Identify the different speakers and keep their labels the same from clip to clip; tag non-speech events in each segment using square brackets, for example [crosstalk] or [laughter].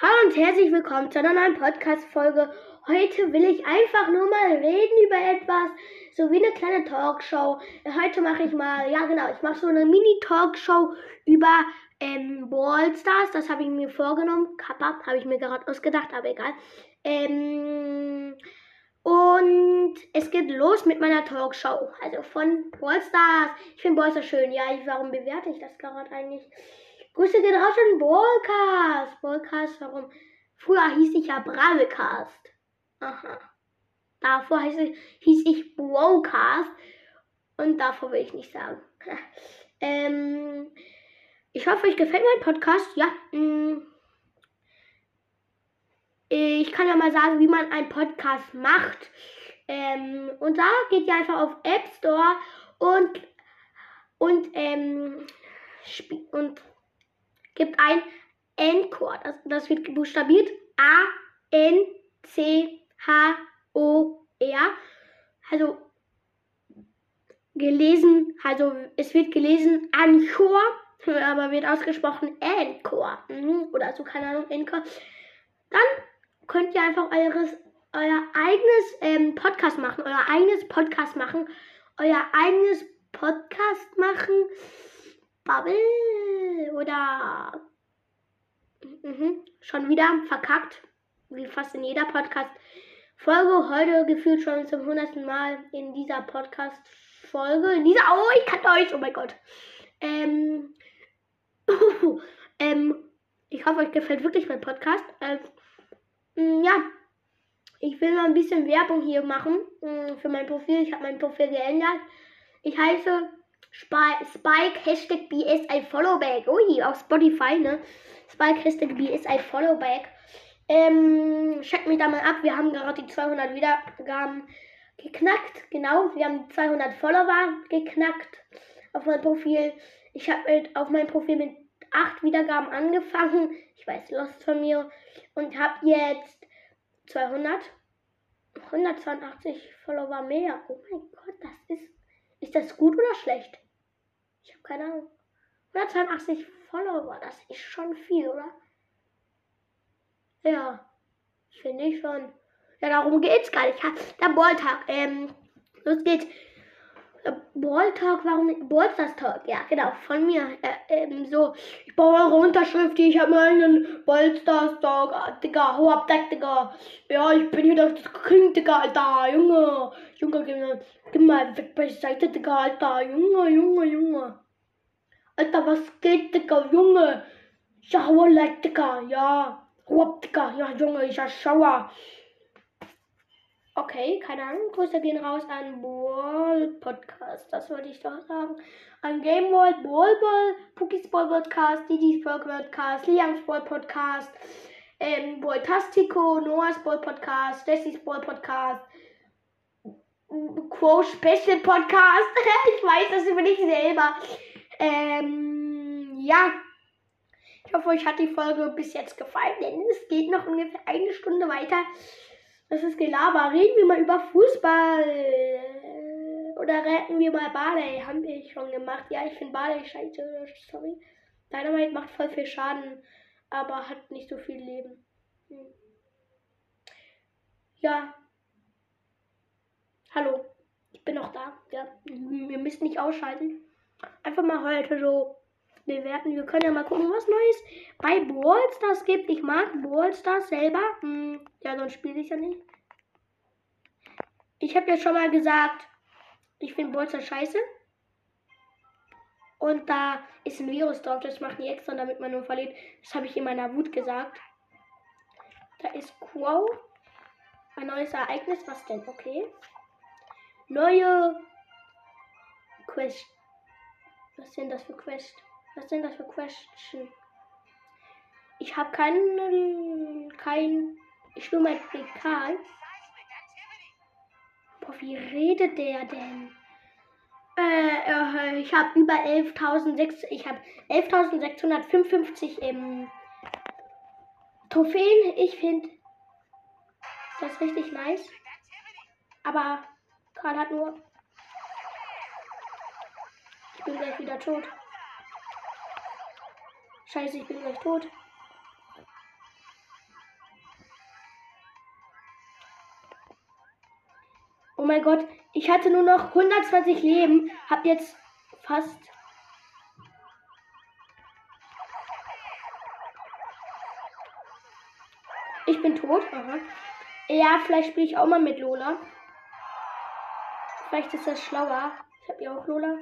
Speaker 1: Hallo und herzlich willkommen zu einer neuen Podcast-Folge. Heute will ich einfach nur mal reden über etwas, so wie eine kleine Talkshow. Heute mache ich mal, ja genau, ich mache so eine Mini-Talkshow über ähm, Ballstars. Das habe ich mir vorgenommen. Kappa, habe ich mir gerade ausgedacht, aber egal. Ähm, und es geht los mit meiner Talkshow. Also von Ballstars. Ich finde Ballstars schön. Ja, ich, warum bewerte ich das gerade eigentlich? Grüße gehen raus an Ballcast. Ballcast, warum? Früher hieß ich ja Bravecast. Aha. Davor hieß ich, hieß ich Brocast. Und davor will ich nicht sagen. [laughs] ähm, ich hoffe, euch gefällt mein Podcast. Ja. Mm. ich kann ja mal sagen, wie man einen Podcast macht. Ähm, und da geht ihr einfach auf App Store und und ähm, und gibt ein Encore. Das, das wird buchstabiert A N C H O R. Also gelesen, also es wird gelesen Anchor, aber wird ausgesprochen Encore. Mhm. Oder so, keine Ahnung, Encore. Dann könnt ihr einfach eures, euer eigenes ähm, Podcast machen, euer eigenes Podcast machen, euer eigenes Podcast machen. Bubble oder mhm, schon wieder verkackt, wie fast in jeder Podcast-Folge. Heute gefühlt schon zum hundertsten Mal in dieser Podcast-Folge. In dieser, oh, ich kann euch, oh mein Gott. Ähm, [laughs] ähm, ich hoffe, euch gefällt wirklich mein Podcast. Ähm, mm, ja, ich will mal ein bisschen Werbung hier machen mm, für mein Profil. Ich habe mein Profil geändert. Ich heiße Spike Hashtag BSI Followback. Ui, auf Spotify, ne? Spike Hashtag BSI Followback. Ähm, check mich da mal ab. Wir haben gerade die 200 Wiedergaben geknackt. Genau, wir haben 200 Follower geknackt auf mein Profil. Ich habe auf mein Profil mit 8 Wiedergaben angefangen. Ich weiß, Lost von mir. Und habe jetzt 200, 182 Follower mehr. Oh mein Gott, das ist ist das gut oder schlecht? Keine Ahnung. 182 Follower, das ist schon viel, oder? Ja, finde ich schon. Ja, darum geht's gar nicht. Der Balltag. Ähm, los geht's. Balltalk, warum Ballstars Talk? Ja, genau, von mir. Äh, ähm, so, ich brauche eure Unterschrift, ich habe meinen Ballstars Talk. Ah, Digga, hau ab, Digga. Ja, ich bin hier das Kind, Digga, Alter. Junge, Junge, gib mal, gib mal weg beiseite, Digga, Alter. Junge, Junge, Junge. Alter, was geht, Digga, Junge? Ja, hau like, Digga, ja. Hau ab, Digga, ja, Junge, ich schauer. Okay, keine Ahnung. Grüße gehen raus an Ball Podcast. Das wollte ich doch sagen. An Game World, Ball Ball, Pookies Ball Podcast, Didis Ball Podcast, Liangs Ball Podcast, ähm, Ball Tastico, Noahs Ball Podcast, Dessys Ball Podcast, Quo Special Podcast. [laughs] ich weiß das über dich selber. Ähm, ja. Ich hoffe, euch hat die Folge bis jetzt gefallen, denn es geht noch ungefähr eine Stunde weiter. Das ist Gelaber. Reden wir mal über Fußball. Oder retten wir mal Barley. Haben wir schon gemacht. Ja, ich finde Barley scheiße. Sorry. Dynamite macht voll viel Schaden. Aber hat nicht so viel Leben. Hm. Ja. Hallo. Ich bin noch da. Ja. Wir müssen nicht ausschalten. Einfach mal heute so bewerten. Wir können ja mal gucken, was Neues bei Brawl Stars gibt. Ich mag Brawl Stars selber. Hm, ja, sonst spiele ich ja nicht. Ich habe ja schon mal gesagt, ich finde Brawl Stars scheiße. Und da ist ein Virus drauf, das machen die extra, damit man nur verliert. Das habe ich in meiner Wut gesagt. Da ist Quo. Ein neues Ereignis. Was denn? Okay. Neue Quest. Was sind das für Quest? Was sind das für Question? Ich habe keinen. Kein. Ich will mein Rekal. Boah, wie redet der denn? Äh, äh ich habe über 11.600. Ich habe 11.655 im Trophäen. Ich finde das richtig nice. Aber Karl hat nur bin gleich wieder tot. Scheiße, ich bin gleich tot. Oh mein Gott, ich hatte nur noch 120 Leben, hab jetzt fast Ich bin tot. Aha. Ja, vielleicht spiele ich auch mal mit Lola. Vielleicht ist das schlauer. Ich habe ja auch Lola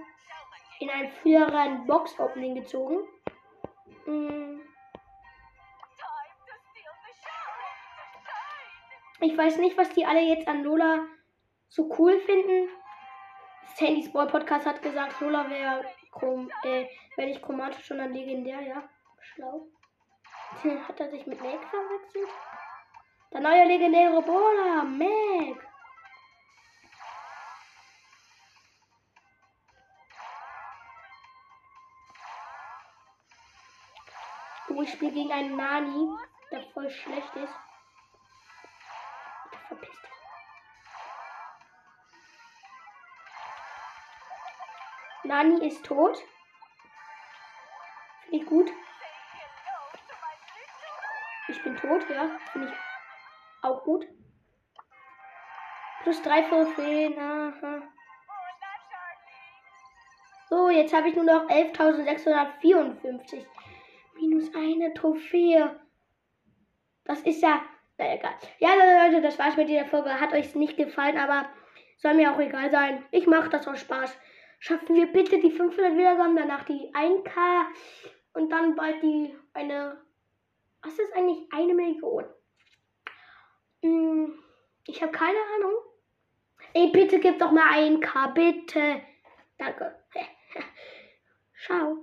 Speaker 1: in einen früheren Box-Opening gezogen. Hm. Ich weiß nicht, was die alle jetzt an Lola so cool finden. Sandys Boy Podcast hat gesagt, Lola wäre äh, wär nicht chromatisch, sondern legendär, ja. Schlau. Hat er sich mit Meg verwechselt? Der neue legendäre Brawler, Meg. Ich spiele gegen einen Nani, der voll schlecht ist. Verpiss dich. Nani ist tot. Finde ich gut. Ich bin tot, ja. Finde ich auch gut. Plus 3 Trophäen. Aha. So, jetzt habe ich nur noch 11.654. Minus eine Trophäe. Das ist ja. Na egal. Ja, Leute, das war's mit dieser Folge. Hat euch nicht gefallen, aber soll mir auch egal sein. Ich mache das aus Spaß. Schaffen wir bitte die 500 Wiedergaben, danach die 1K und dann bald die eine. Was ist eigentlich eine Million? Hm, ich habe keine Ahnung. Ey, bitte gib doch mal 1K, bitte. Danke. [laughs] Ciao.